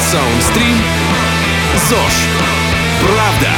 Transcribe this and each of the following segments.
Саундстрим. ЗОЖ. Правда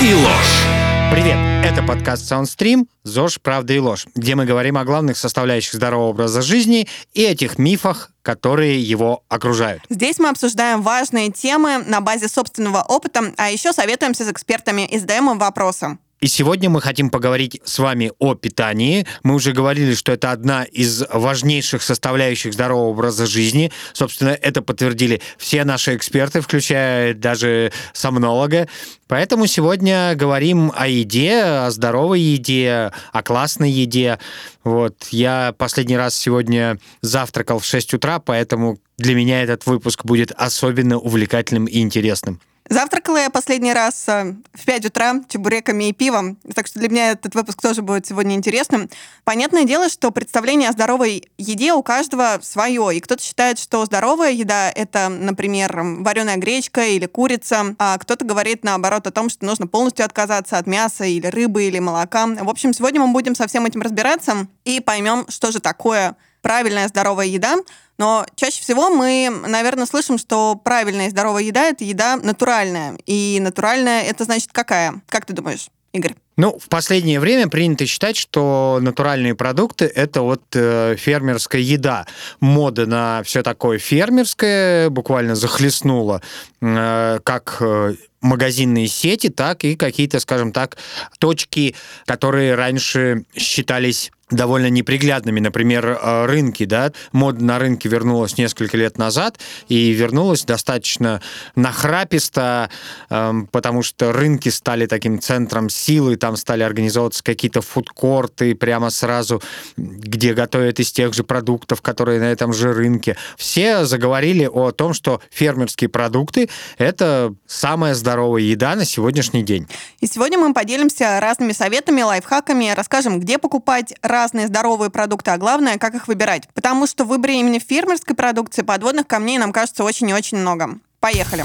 и ложь. Привет! Это подкаст Soundstream «ЗОЖ. Правда и ложь», где мы говорим о главных составляющих здорового образа жизни и о тех мифах, которые его окружают. Здесь мы обсуждаем важные темы на базе собственного опыта, а еще советуемся с экспертами и задаем им вопросы. И сегодня мы хотим поговорить с вами о питании. Мы уже говорили, что это одна из важнейших составляющих здорового образа жизни. Собственно, это подтвердили все наши эксперты, включая даже сомнолога. Поэтому сегодня говорим о еде, о здоровой еде, о классной еде. Вот. Я последний раз сегодня завтракал в 6 утра, поэтому для меня этот выпуск будет особенно увлекательным и интересным. Завтракала я последний раз э, в 5 утра чебуреками и пивом, так что для меня этот выпуск тоже будет сегодня интересным. Понятное дело, что представление о здоровой еде у каждого свое, и кто-то считает, что здоровая еда — это, например, вареная гречка или курица, а кто-то говорит, наоборот, о том, что нужно полностью отказаться от мяса или рыбы или молока. В общем, сегодня мы будем со всем этим разбираться и поймем, что же такое правильная здоровая еда, но чаще всего мы, наверное, слышим, что правильная и здоровая еда — это еда натуральная. И натуральная — это значит какая? Как ты думаешь, Игорь? Ну, в последнее время принято считать, что натуральные продукты — это вот э, фермерская еда. Мода на все такое фермерское буквально захлестнула э, как э, магазинные сети, так и какие-то, скажем так, точки, которые раньше считались довольно неприглядными. Например, э, рынки, да, мода на рынке вернулась несколько лет назад и вернулась достаточно нахраписто, эм, потому что рынки стали таким центром силы, там стали организовываться какие-то фудкорты прямо сразу, где готовят из тех же продуктов, которые на этом же рынке. Все заговорили о том, что фермерские продукты — это самая здоровая еда на сегодняшний день. И сегодня мы поделимся разными советами, лайфхаками, расскажем, где покупать разные здоровые продукты, а главное, как их выбирать. Потому что в выборе именно фермерской продукции подводных камней нам кажется очень и очень много. Поехали!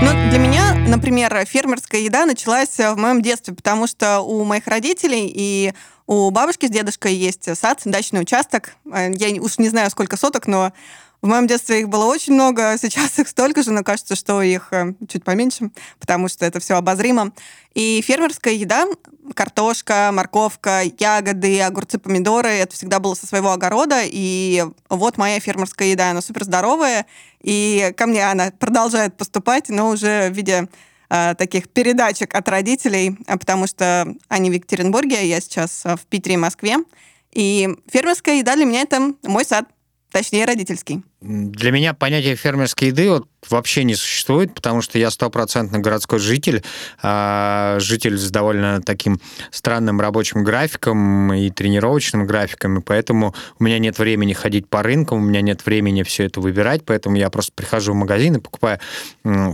Ну, для меня, например, фермерская еда началась в моем детстве, потому что у моих родителей и у бабушки с дедушкой есть сад, дачный участок. Я уж не знаю, сколько соток, но в моем детстве их было очень много, сейчас их столько же, но кажется, что их э, чуть поменьше, потому что это все обозримо. И фермерская еда, картошка, морковка, ягоды, огурцы, помидоры, это всегда было со своего огорода. И вот моя фермерская еда, она супер здоровая, и ко мне она продолжает поступать, но уже в виде э, таких передачек от родителей, а потому что они в Екатеринбурге, а я сейчас в Питере и Москве. И фермерская еда для меня это мой сад, точнее родительский. Для меня понятие фермерской еды вот вообще не существует, потому что я стопроцентно городской житель, а житель с довольно таким странным рабочим графиком и тренировочным графиком, и поэтому у меня нет времени ходить по рынкам, у меня нет времени все это выбирать, поэтому я просто прихожу в магазин и покупаю,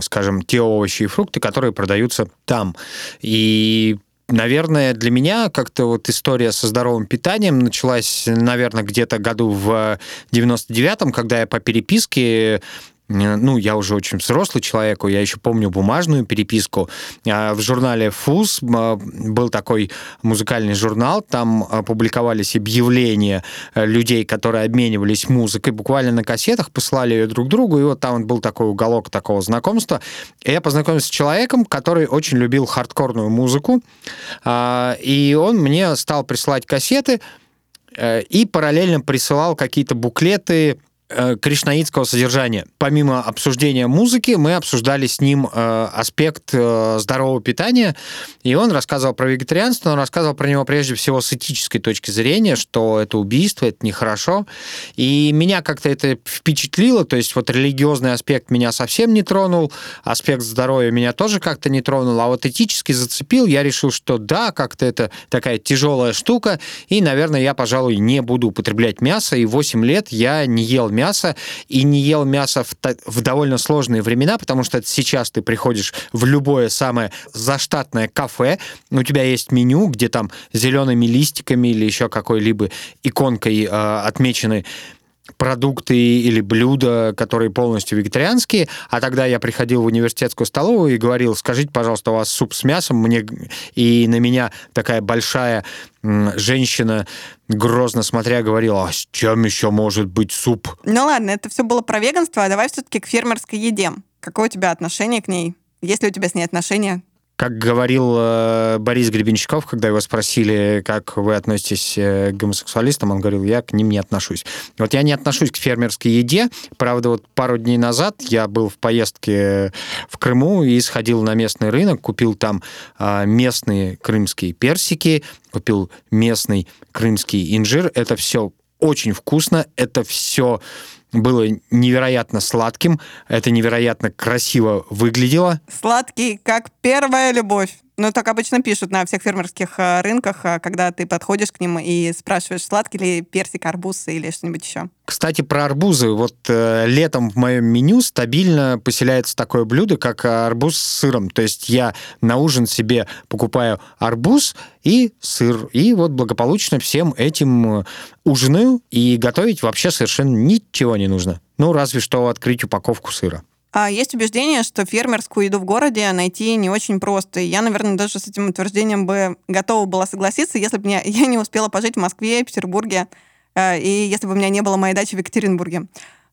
скажем, те овощи и фрукты, которые продаются там. И наверное, для меня как-то вот история со здоровым питанием началась, наверное, где-то году в 99-м, когда я по переписке ну, я уже очень взрослый человек, я еще помню бумажную переписку. А, в журнале «Фуз» а, был такой музыкальный журнал, там публиковались объявления э, людей, которые обменивались музыкой, буквально на кассетах, посылали ее друг другу, и вот там был такой уголок такого знакомства. И я познакомился с человеком, который очень любил хардкорную музыку, а, и он мне стал присылать кассеты, э, и параллельно присылал какие-то буклеты кришнаитского содержания. Помимо обсуждения музыки, мы обсуждали с ним э, аспект э, здорового питания, и он рассказывал про вегетарианство, но он рассказывал про него прежде всего с этической точки зрения, что это убийство, это нехорошо. И меня как-то это впечатлило, то есть вот религиозный аспект меня совсем не тронул, аспект здоровья меня тоже как-то не тронул, а вот этически зацепил, я решил, что да, как-то это такая тяжелая штука, и, наверное, я, пожалуй, не буду употреблять мясо, и 8 лет я не ел мясо и не ел мясо в, в довольно сложные времена, потому что сейчас ты приходишь в любое самое заштатное кафе, у тебя есть меню, где там зелеными листиками или еще какой-либо иконкой э, отмечены продукты или блюда, которые полностью вегетарианские, а тогда я приходил в университетскую столовую и говорил, скажите, пожалуйста, у вас суп с мясом, мне и на меня такая большая женщина, грозно смотря, говорила, а с чем еще может быть суп? Ну ладно, это все было про веганство, а давай все-таки к фермерской еде. Какое у тебя отношение к ней? Есть ли у тебя с ней отношения? Как говорил э, Борис Гребенщиков, когда его спросили, как вы относитесь э, к гомосексуалистам, он говорил, я к ним не отношусь. Вот я не отношусь к фермерской еде. Правда, вот пару дней назад я был в поездке в Крыму и сходил на местный рынок, купил там э, местные крымские персики, купил местный крымский инжир. Это все очень вкусно, это все было невероятно сладким, это невероятно красиво выглядело. Сладкий, как первая любовь. Ну, так обычно пишут на всех фермерских э, рынках, э, когда ты подходишь к ним и спрашиваешь, сладкий ли персик, арбуз или что-нибудь еще. Кстати, про арбузы. Вот э, летом в моем меню стабильно поселяется такое блюдо, как арбуз с сыром. То есть я на ужин себе покупаю арбуз и сыр. И вот благополучно всем этим э, ужинаю. И готовить вообще совершенно ничего не нужно. Ну, разве что открыть упаковку сыра. А есть убеждение, что фермерскую еду в городе найти не очень просто. И я, наверное, даже с этим утверждением бы готова была согласиться, если бы я не успела пожить в Москве, Петербурге, э, и если бы у меня не было моей дачи в Екатеринбурге.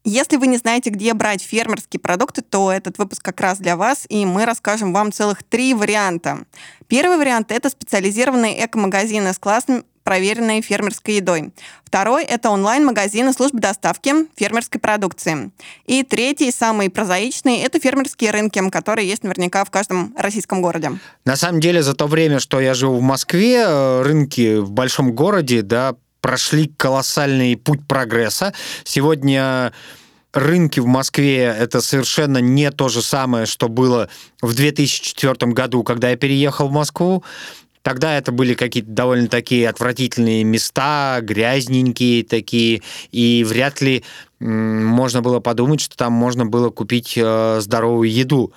Если вы не знаете, где брать фермерские продукты, то этот выпуск как раз для вас, и мы расскажем вам целых три варианта. Первый вариант — это специализированные эко-магазины с классным проверенной фермерской едой. Второй – это онлайн-магазины службы доставки фермерской продукции. И третий, самый прозаичный, это фермерские рынки, которые есть наверняка в каждом российском городе. На самом деле, за то время, что я живу в Москве, э, рынки в большом городе, да, прошли колоссальный путь прогресса. Сегодня рынки в Москве это совершенно не то же самое, что было в 2004 году, когда я переехал в Москву. Тогда это были какие-то довольно такие отвратительные места, грязненькие такие, и вряд ли можно было подумать, что там можно было купить э, здоровую еду.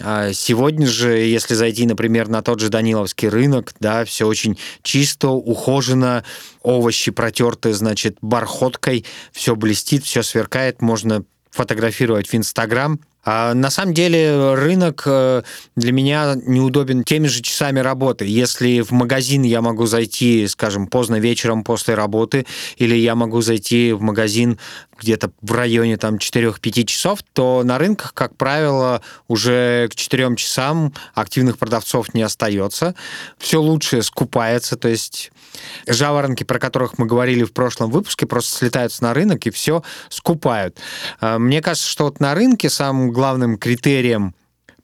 А сегодня же, если зайти, например, на тот же Даниловский рынок, да, все очень чисто, ухожено, овощи протерты, значит, бархоткой, все блестит, все сверкает, можно фотографировать в Инстаграм, а на самом деле рынок э, для меня неудобен теми же часами работы. Если в магазин я могу зайти, скажем, поздно вечером после работы, или я могу зайти в магазин где-то в районе там 4-5 часов, то на рынках, как правило, уже к 4 часам активных продавцов не остается. Все лучшее скупается, то есть жаворонки, про которых мы говорили в прошлом выпуске, просто слетаются на рынок и все скупают. А, мне кажется, что вот на рынке самым главным критерием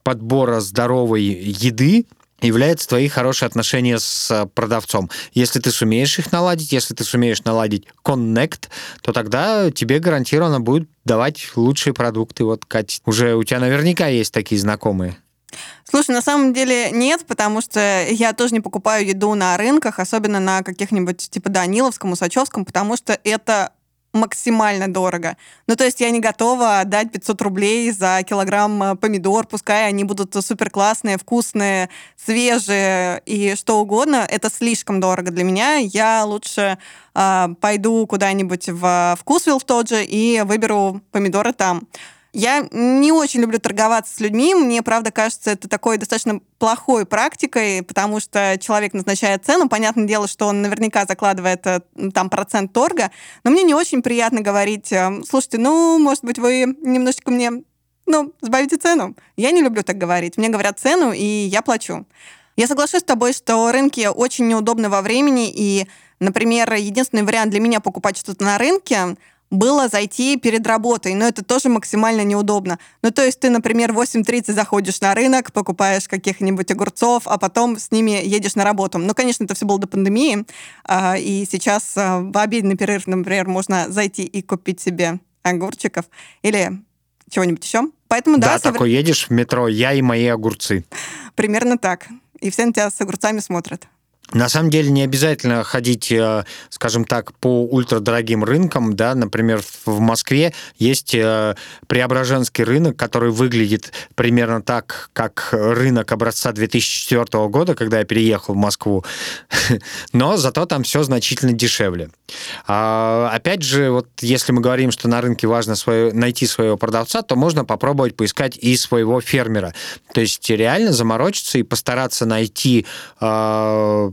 подбора здоровой еды является твои хорошие отношения с продавцом. Если ты сумеешь их наладить, если ты сумеешь наладить connect, то тогда тебе гарантированно будет давать лучшие продукты. Вот, Катя, уже у тебя наверняка есть такие знакомые. Слушай, на самом деле нет, потому что я тоже не покупаю еду на рынках, особенно на каких-нибудь типа Даниловском, Усачевском, потому что это максимально дорого. Ну, то есть я не готова отдать 500 рублей за килограмм э, помидор, пускай они будут супер классные, вкусные, свежие и что угодно. Это слишком дорого для меня. Я лучше э, пойду куда-нибудь в вкусвилл в тот же и выберу помидоры там. Я не очень люблю торговаться с людьми. Мне, правда, кажется, это такой достаточно плохой практикой, потому что человек назначает цену. Понятное дело, что он наверняка закладывает э, там процент торга. Но мне не очень приятно говорить, э, слушайте, ну, может быть, вы немножечко мне, ну, сбавите цену. Я не люблю так говорить. Мне говорят цену, и я плачу. Я соглашусь с тобой, что рынки очень неудобны во времени, и, например, единственный вариант для меня покупать что-то на рынке было зайти перед работой, но это тоже максимально неудобно. Ну, то есть ты, например, в 8.30 заходишь на рынок, покупаешь каких-нибудь огурцов, а потом с ними едешь на работу. Ну, конечно, это все было до пандемии, а, и сейчас а, в обеденный перерыв, например, можно зайти и купить себе огурчиков или чего-нибудь еще. Поэтому, да, да совр... такой едешь в метро, я и мои огурцы. Примерно так. И все на тебя с огурцами смотрят. На самом деле не обязательно ходить, э, скажем так, по ультрадорогим рынкам, да, например, в Москве есть э, Преображенский рынок, который выглядит примерно так, как рынок образца 2004 года, когда я переехал в Москву, но зато там все значительно дешевле. А, опять же, вот если мы говорим, что на рынке важно свое, найти своего продавца, то можно попробовать поискать и своего фермера. То есть реально заморочиться и постараться найти э,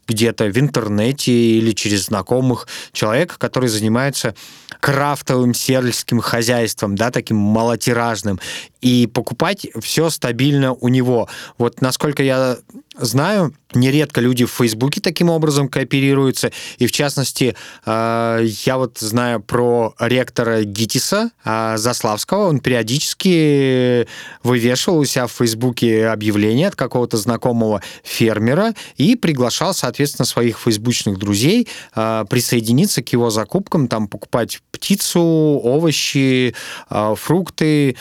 где-то в интернете или через знакомых человека, который занимается крафтовым сельским хозяйством, да, таким малотиражным, и покупать все стабильно у него. Вот насколько я знаю, нередко люди в Фейсбуке таким образом кооперируются, и в частности, э, я вот знаю про ректора ГИТИСа э, Заславского, он периодически вывешивал у себя в Фейсбуке объявление от какого-то знакомого фермера и приглашал, соответственно, своих фейсбучных друзей э, присоединиться к его закупкам, там покупать птицу, овощи, фрукты,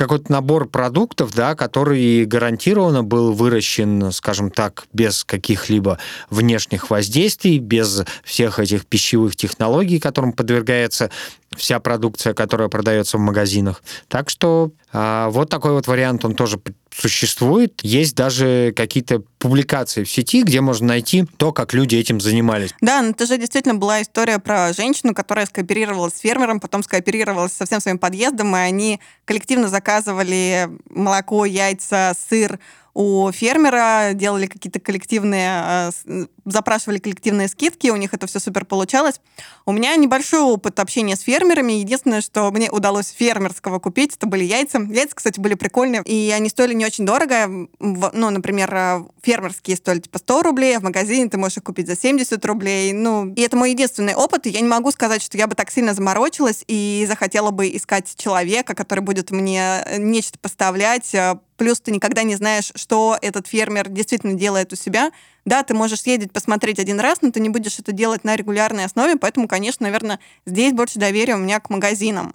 какой-то набор продуктов, да, который гарантированно был выращен, скажем так, без каких-либо внешних воздействий, без всех этих пищевых технологий, которым подвергается вся продукция, которая продается в магазинах. Так что а, вот такой вот вариант, он тоже существует. Есть даже какие-то публикации в сети, где можно найти то, как люди этим занимались. Да, но это же действительно была история про женщину, которая скооперировалась с фермером, потом скооперировалась со всем своим подъездом, и они коллективно заказывали молоко, яйца, сыр у фермера, делали какие-то коллективные, э, запрашивали коллективные скидки, у них это все супер получалось. У меня небольшой опыт общения с фермерами. Единственное, что мне удалось фермерского купить, это были яйца. Яйца, кстати, были прикольные, и они стоили не очень дорого. Ну, например, э, фермерские стоили типа 100 рублей, а в магазине ты можешь их купить за 70 рублей. Ну, и это мой единственный опыт, и я не могу сказать, что я бы так сильно заморочилась и захотела бы искать человека, который будет мне э, нечто поставлять, Плюс ты никогда не знаешь, что этот фермер действительно делает у себя. Да, ты можешь съездить посмотреть один раз, но ты не будешь это делать на регулярной основе, поэтому, конечно, наверное, здесь больше доверия у меня к магазинам.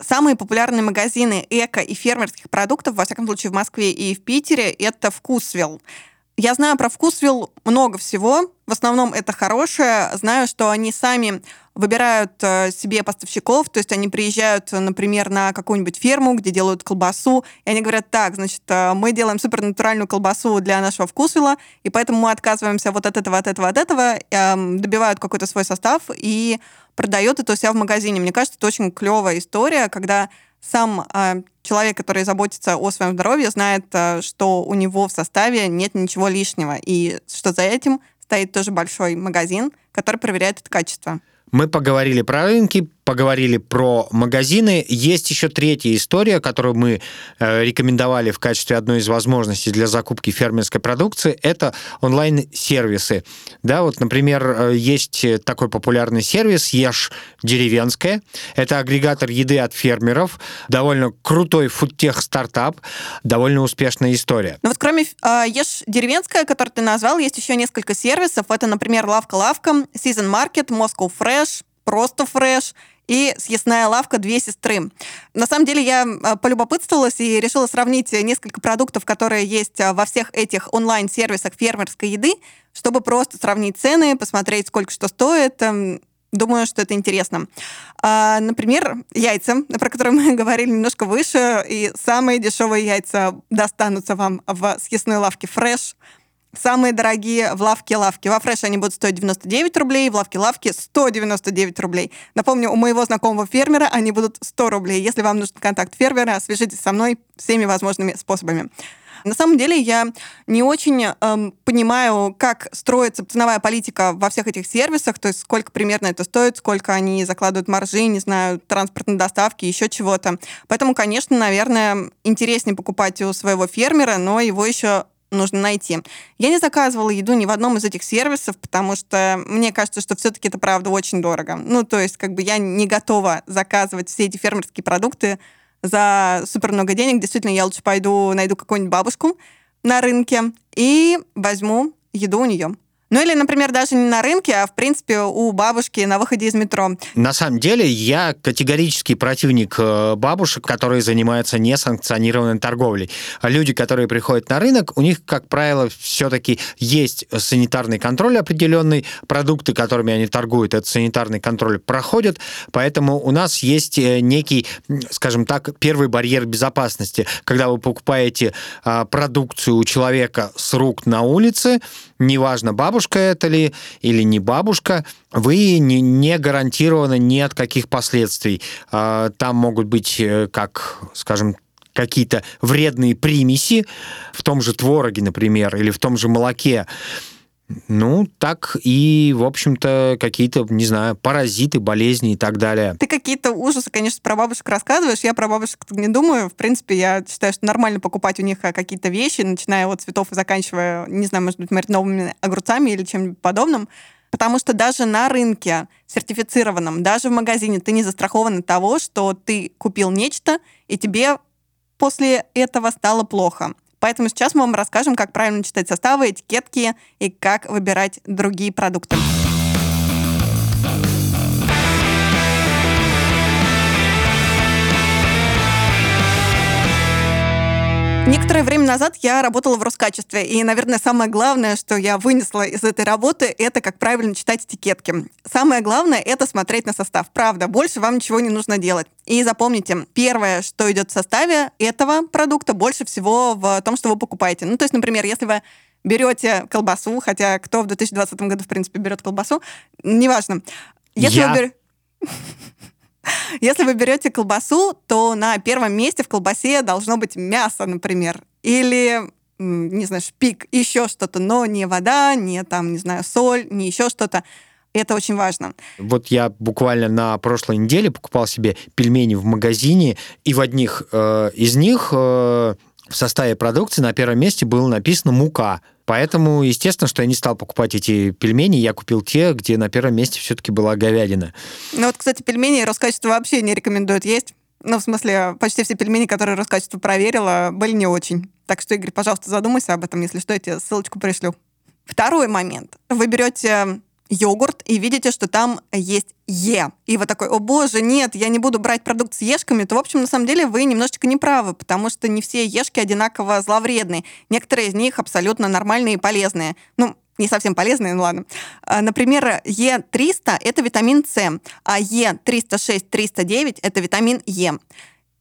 Самые популярные магазины эко и фермерских продуктов, во всяком случае в Москве и в Питере, это Вкусвилл. Я знаю про Вкусвилл много всего. В основном это хорошее. Знаю, что они сами выбирают э, себе поставщиков, то есть они приезжают, например, на какую-нибудь ферму, где делают колбасу, и они говорят, так, значит, э, мы делаем супернатуральную колбасу для нашего вкусвилла, и поэтому мы отказываемся вот от этого, от этого, от этого, эм, добивают какой-то свой состав и продают это у себя в магазине. Мне кажется, это очень клевая история, когда сам э, человек, который заботится о своем здоровье, знает, что у него в составе нет ничего лишнего, и что за этим стоит тоже большой магазин, который проверяет это качество. Мы поговорили про рынки, поговорили про магазины. Есть еще третья история, которую мы э, рекомендовали в качестве одной из возможностей для закупки фермерской продукции. Это онлайн-сервисы. Да, вот, например, э, есть такой популярный сервис «Ешь деревенская». Это агрегатор еды от фермеров. Довольно крутой фудтех стартап. Довольно успешная история. Ну вот кроме э, «Ешь деревенская», который ты назвал, есть еще несколько сервисов. Это, например, «Лавка-лавка», «Season Market», «Moscow Fresh», просто фреш и съестная лавка «Две сестры». На самом деле я э, полюбопытствовалась и решила сравнить несколько продуктов, которые есть э, во всех этих онлайн-сервисах фермерской еды, чтобы просто сравнить цены, посмотреть, сколько что стоит. Эм, думаю, что это интересно. А, например, яйца, про которые мы говорили немножко выше, и самые дешевые яйца достанутся вам в съестной лавке «Фреш». Самые дорогие в лавке-лавке. Во фреше они будут стоить 99 рублей, в лавке-лавке 199 рублей. Напомню, у моего знакомого фермера они будут 100 рублей. Если вам нужен контакт фермера, свяжитесь со мной всеми возможными способами. На самом деле я не очень эм, понимаю, как строится ценовая политика во всех этих сервисах, то есть сколько примерно это стоит, сколько они закладывают маржи, не знаю, транспортные доставки, еще чего-то. Поэтому, конечно, наверное, интереснее покупать у своего фермера, но его еще нужно найти. Я не заказывала еду ни в одном из этих сервисов, потому что мне кажется, что все-таки это правда очень дорого. Ну, то есть, как бы я не готова заказывать все эти фермерские продукты за супер много денег. Действительно, я лучше пойду найду какую-нибудь бабушку на рынке и возьму еду у нее. Ну или, например, даже не на рынке, а в принципе у бабушки на выходе из метро. На самом деле я категорический противник э, бабушек, которые занимаются несанкционированной торговлей. А люди, которые приходят на рынок, у них, как правило, все-таки есть санитарный контроль определенный, продукты, которыми они торгуют, этот санитарный контроль проходят, поэтому у нас есть э, некий, скажем так, первый барьер безопасности. Когда вы покупаете а, продукцию у человека с рук на улице, неважно, бабушка это ли или не бабушка, вы не, не гарантированы ни от каких последствий. А, там могут быть, э, как, скажем, какие-то вредные примеси в том же твороге, например, или в том же молоке. Ну, так и, в общем-то, какие-то, не знаю, паразиты, болезни и так далее. Ты какие-то ужасы, конечно, про бабушек рассказываешь. Я про бабушек не думаю. В принципе, я считаю, что нормально покупать у них э, какие-то вещи, начиная от цветов и заканчивая, не знаю, может быть, мариновыми огурцами или чем-нибудь подобным. Потому что даже на рынке сертифицированном, даже в магазине ты не застрахован от того, что ты купил нечто, и тебе после этого стало плохо. Поэтому сейчас мы вам расскажем, как правильно читать составы, этикетки и как выбирать другие продукты. Некоторое время назад я работала в Роскачестве, и, наверное, самое главное, что я вынесла из этой работы, это как правильно читать этикетки. Самое главное — это смотреть на состав. Правда, больше вам ничего не нужно делать. И запомните, первое, что идет в составе этого продукта, больше всего в том, что вы покупаете. Ну, то есть, например, если вы берете колбасу, хотя кто в 2020 году, в принципе, берет колбасу, неважно. Если Я. вы бер- Если вы берете колбасу, то на первом месте в колбасе должно быть мясо, например, или не знаю, шпик, еще что-то, но не вода, не там, не знаю, соль, не еще что-то. Это очень важно. Вот я буквально на прошлой неделе покупал себе пельмени в магазине, и в одних э, из них э, в составе продукции на первом месте было написано мука. Поэтому, естественно, что я не стал покупать эти пельмени, я купил те, где на первом месте все-таки была говядина. Ну вот, кстати, пельмени Роскачество вообще не рекомендует есть. Ну, в смысле, почти все пельмени, которые Роскачество проверила, были не очень. Так что, Игорь, пожалуйста, задумайся об этом. Если что, я тебе ссылочку пришлю. Второй момент. Вы берете йогурт и видите, что там есть Е. И вы такой, о боже, нет, я не буду брать продукт с ешками, то, в общем, на самом деле вы немножечко не правы, потому что не все ешки одинаково зловредные. Некоторые из них абсолютно нормальные и полезные. Ну, не совсем полезные, ну ладно. А, Например, Е300 – это витамин С, а Е306-309 – это витамин Е.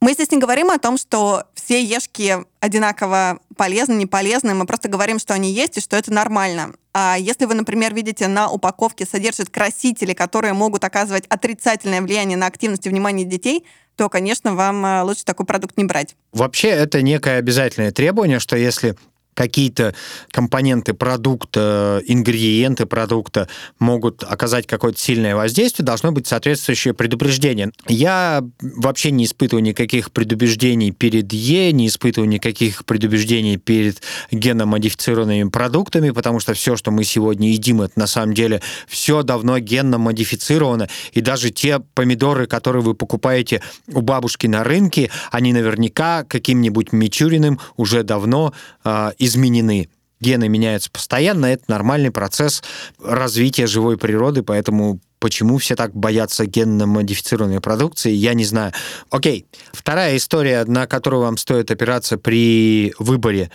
Мы здесь не говорим о том, что все ешки одинаково полезны, не полезны. Мы просто говорим, что они есть и что это нормально. А если вы, например, видите на упаковке содержит красители, которые могут оказывать отрицательное влияние на активность и внимание детей, то, конечно, вам э, лучше такой продукт не брать. Вообще, это некое обязательное требование, что если какие-то компоненты продукта, ингредиенты продукта могут оказать какое-то сильное воздействие, должно быть соответствующее предупреждение. Я вообще не испытываю никаких предубеждений перед Е, не испытываю никаких предубеждений перед генно-модифицированными продуктами, потому что все, что мы сегодня едим, это на самом деле все давно генно-модифицировано, и даже те помидоры, которые вы покупаете у бабушки на рынке, они наверняка каким-нибудь Мичуриным уже давно э, изменены. Гены меняются постоянно, это нормальный процесс развития живой природы, поэтому почему все так боятся генно-модифицированной продукции, я не знаю. Окей, вторая история, на которую вам стоит опираться при выборе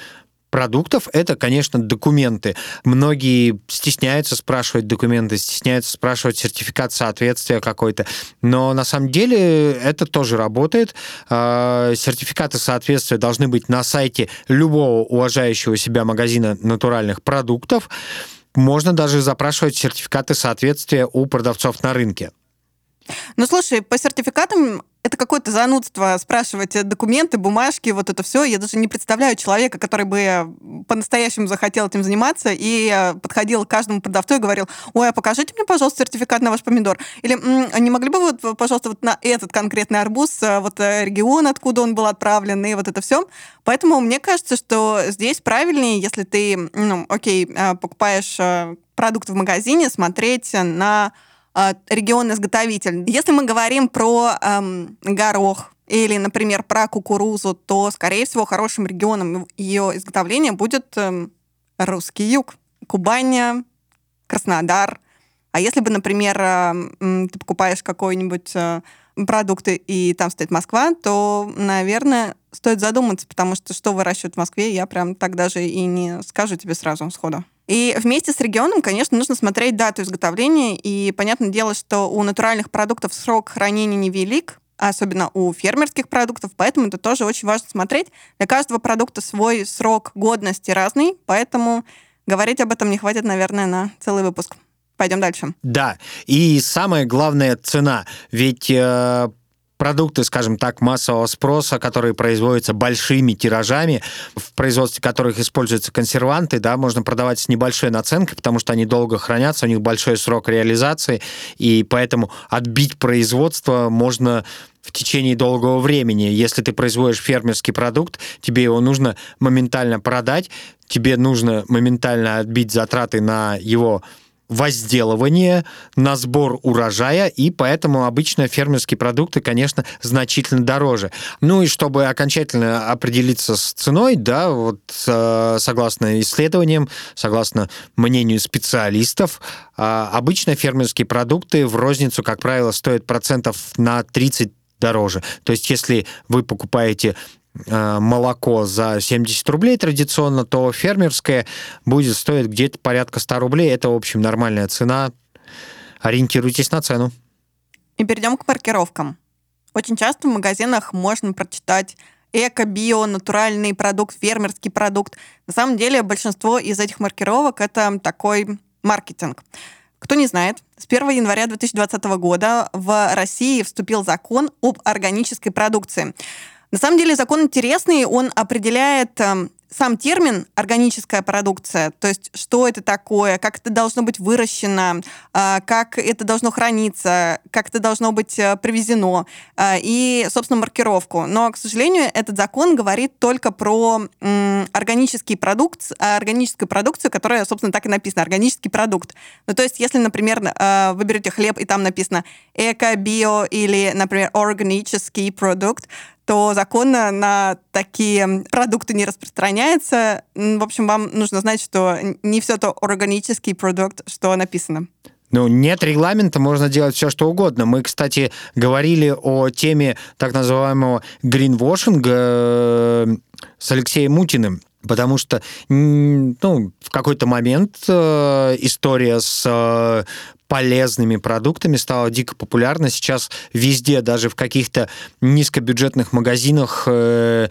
продуктов, это, конечно, документы. Многие стесняются спрашивать документы, стесняются спрашивать сертификат соответствия какой-то, но на самом деле это тоже работает. А, Сертификаты соответствия должны быть на сайте любого уважающего себя магазина натуральных продуктов. Можно даже запрашивать сертификаты соответствия у продавцов на рынке. Ну, слушай, по сертификатам это какое-то занудство спрашивать документы, бумажки, вот это все. Я даже не представляю человека, который бы по-настоящему захотел этим заниматься и э, подходил к каждому продавцу и говорил, ой, а покажите мне, пожалуйста, сертификат на ваш помидор. Или не могли бы вот, пожалуйста, вот на этот конкретный арбуз, э, вот э, регион, откуда он был отправлен, и вот это все. Поэтому мне кажется, что здесь правильнее, если ты, ну, окей, покупаешь продукт в магазине, смотреть на а, регион-изготовитель. Если мы говорим про эм, горох или, например, про кукурузу, то, скорее всего, хорошим регионом ее изготовления будет эм, русский юг. Кубань, Краснодар. А если бы, например, ты покупаешь какой-нибудь продукты, и там стоит Москва, то, наверное, стоит задуматься, потому что что выращивают в Москве, я прям так даже и не скажу тебе сразу сходу. И вместе с регионом, конечно, нужно смотреть дату изготовления, и понятное дело, что у натуральных продуктов срок хранения невелик, особенно у фермерских продуктов, поэтому это тоже очень важно смотреть. Для каждого продукта свой срок годности разный, поэтому говорить об этом не хватит, наверное, на целый выпуск. Пойдем дальше. Да, и самое главное цена. Ведь э, продукты, скажем так, массового спроса, которые производятся большими тиражами, в производстве которых используются консерванты, да, можно продавать с небольшой наценкой, потому что они долго хранятся, у них большой срок реализации, и поэтому отбить производство можно в течение долгого времени. Если ты производишь фермерский продукт, тебе его нужно моментально продать, тебе нужно моментально отбить затраты на его возделывание, на сбор урожая, и поэтому обычно фермерские продукты, конечно, значительно дороже. Ну и чтобы окончательно определиться с ценой, да, вот э, согласно исследованиям, согласно мнению специалистов, э, обычно фермерские продукты в розницу, как правило, стоят процентов на 30 дороже. То есть если вы покупаете молоко за 70 рублей традиционно, то фермерское будет стоить где-то порядка 100 рублей. Это, в общем, нормальная цена. Ориентируйтесь на цену. И перейдем к маркировкам. Очень часто в магазинах можно прочитать эко, био, натуральный продукт, фермерский продукт. На самом деле большинство из этих маркировок это такой маркетинг. Кто не знает, с 1 января 2020 года в России вступил закон об органической продукции. На самом деле закон интересный, он определяет эм, сам термин органическая продукция, то есть что это такое, как это должно быть выращено, а, как это должно храниться, как это должно быть э, привезено а, и, собственно, маркировку. Но, к сожалению, этот закон говорит только про органический продукт, органическую продукцию, которая, собственно, так и написано, органический продукт. Ну, то есть, если, например, э, вы берете хлеб, и там написано эко, био или, например, органический продукт, то закон на такие продукты не распространяется. В общем, вам нужно знать, что не все то органический продукт, что написано. Ну, нет регламента, можно делать все, что угодно. Мы, кстати, говорили о теме так называемого гринвошинга э, с Алексеем Мутиным. Потому что ну, в какой-то момент э, история с э, полезными продуктами стала дико популярна. Сейчас везде, даже в каких-то низкобюджетных магазинах, э,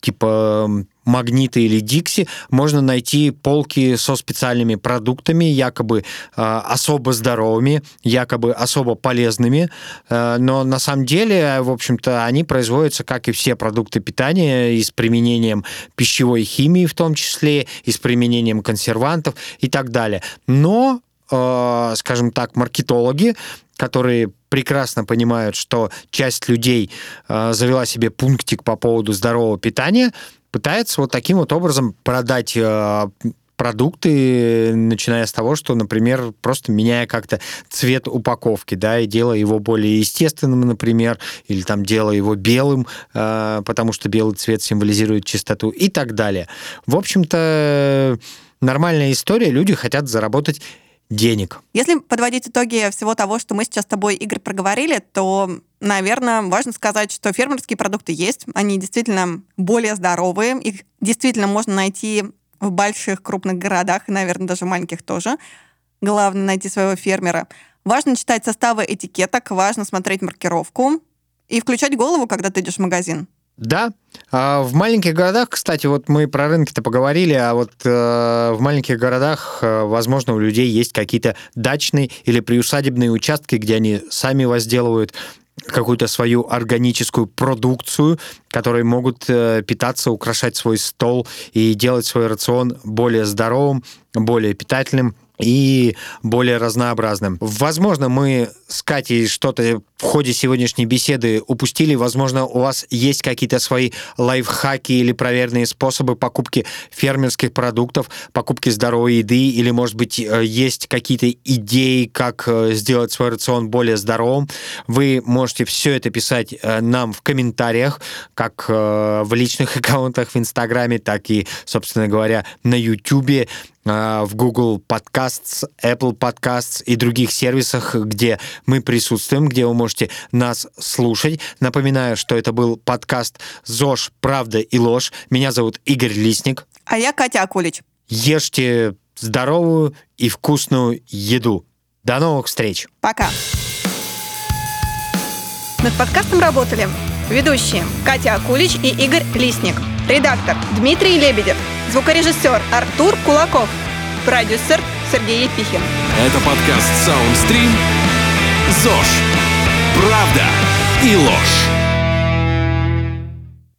типа Магнита или Дикси, можно найти полки со специальными продуктами, якобы э, особо здоровыми, якобы особо полезными, э, но на самом деле, в общем-то, они производятся, как и все продукты питания, и с применением пищевой химии в том числе, и с применением консервантов и так далее. Но э, скажем так, маркетологи, которые прекрасно понимают, что часть людей э, завела себе пунктик по поводу здорового питания, пытается вот таким вот образом продать э, продукты, начиная с того, что, например, просто меняя как-то цвет упаковки, да, и делая его более естественным, например, или там делая его белым, э, потому что белый цвет символизирует чистоту и так далее. В общем-то, нормальная история, люди хотят заработать денег. Если подводить итоги всего того, что мы сейчас с тобой, Игорь, проговорили, то, наверное, важно сказать, что фермерские продукты есть. Они действительно более здоровые. Их действительно можно найти в больших крупных городах, наверное, даже маленьких тоже. Главное найти своего фермера. Важно читать составы этикеток, важно смотреть маркировку и включать голову, когда ты идешь в магазин. Да. А в маленьких городах, кстати, вот мы про рынки-то поговорили, а вот э, в маленьких городах, э, возможно, у людей есть какие-то дачные или приусадебные участки, где они сами возделывают какую-то свою органическую продукцию, которые могут э, питаться, украшать свой стол и делать свой рацион более здоровым, более питательным и более разнообразным. Возможно, мы с Катей что-то в ходе сегодняшней беседы упустили, возможно, у вас есть какие-то свои лайфхаки или проверенные способы покупки фермерских продуктов, покупки здоровой еды, или, может быть, э, есть какие-то идеи, как э, сделать свой рацион более здоровым, вы можете все это писать э, нам в комментариях, как в личных аккаунтах в Инстаграме, так и, собственно говоря, на Ютубе. В Google Podcasts, Apple Podcasts и других сервисах, где мы присутствуем, где вы можете нас слушать. Напоминаю, что это был подкаст «ЗОЖ. Правда и ложь». Меня зовут Игорь Лисник. А я Катя Акулич. Ешьте здоровую и вкусную еду. До новых встреч. Пока. Над подкастом работали ведущие Катя Акулич и Игорь Лисник, редактор Дмитрий Лебедев, Звукорежиссер Артур Кулаков. Продюсер Сергей Епихин. Это подкаст Soundstream. ЗОЖ. Правда и ложь.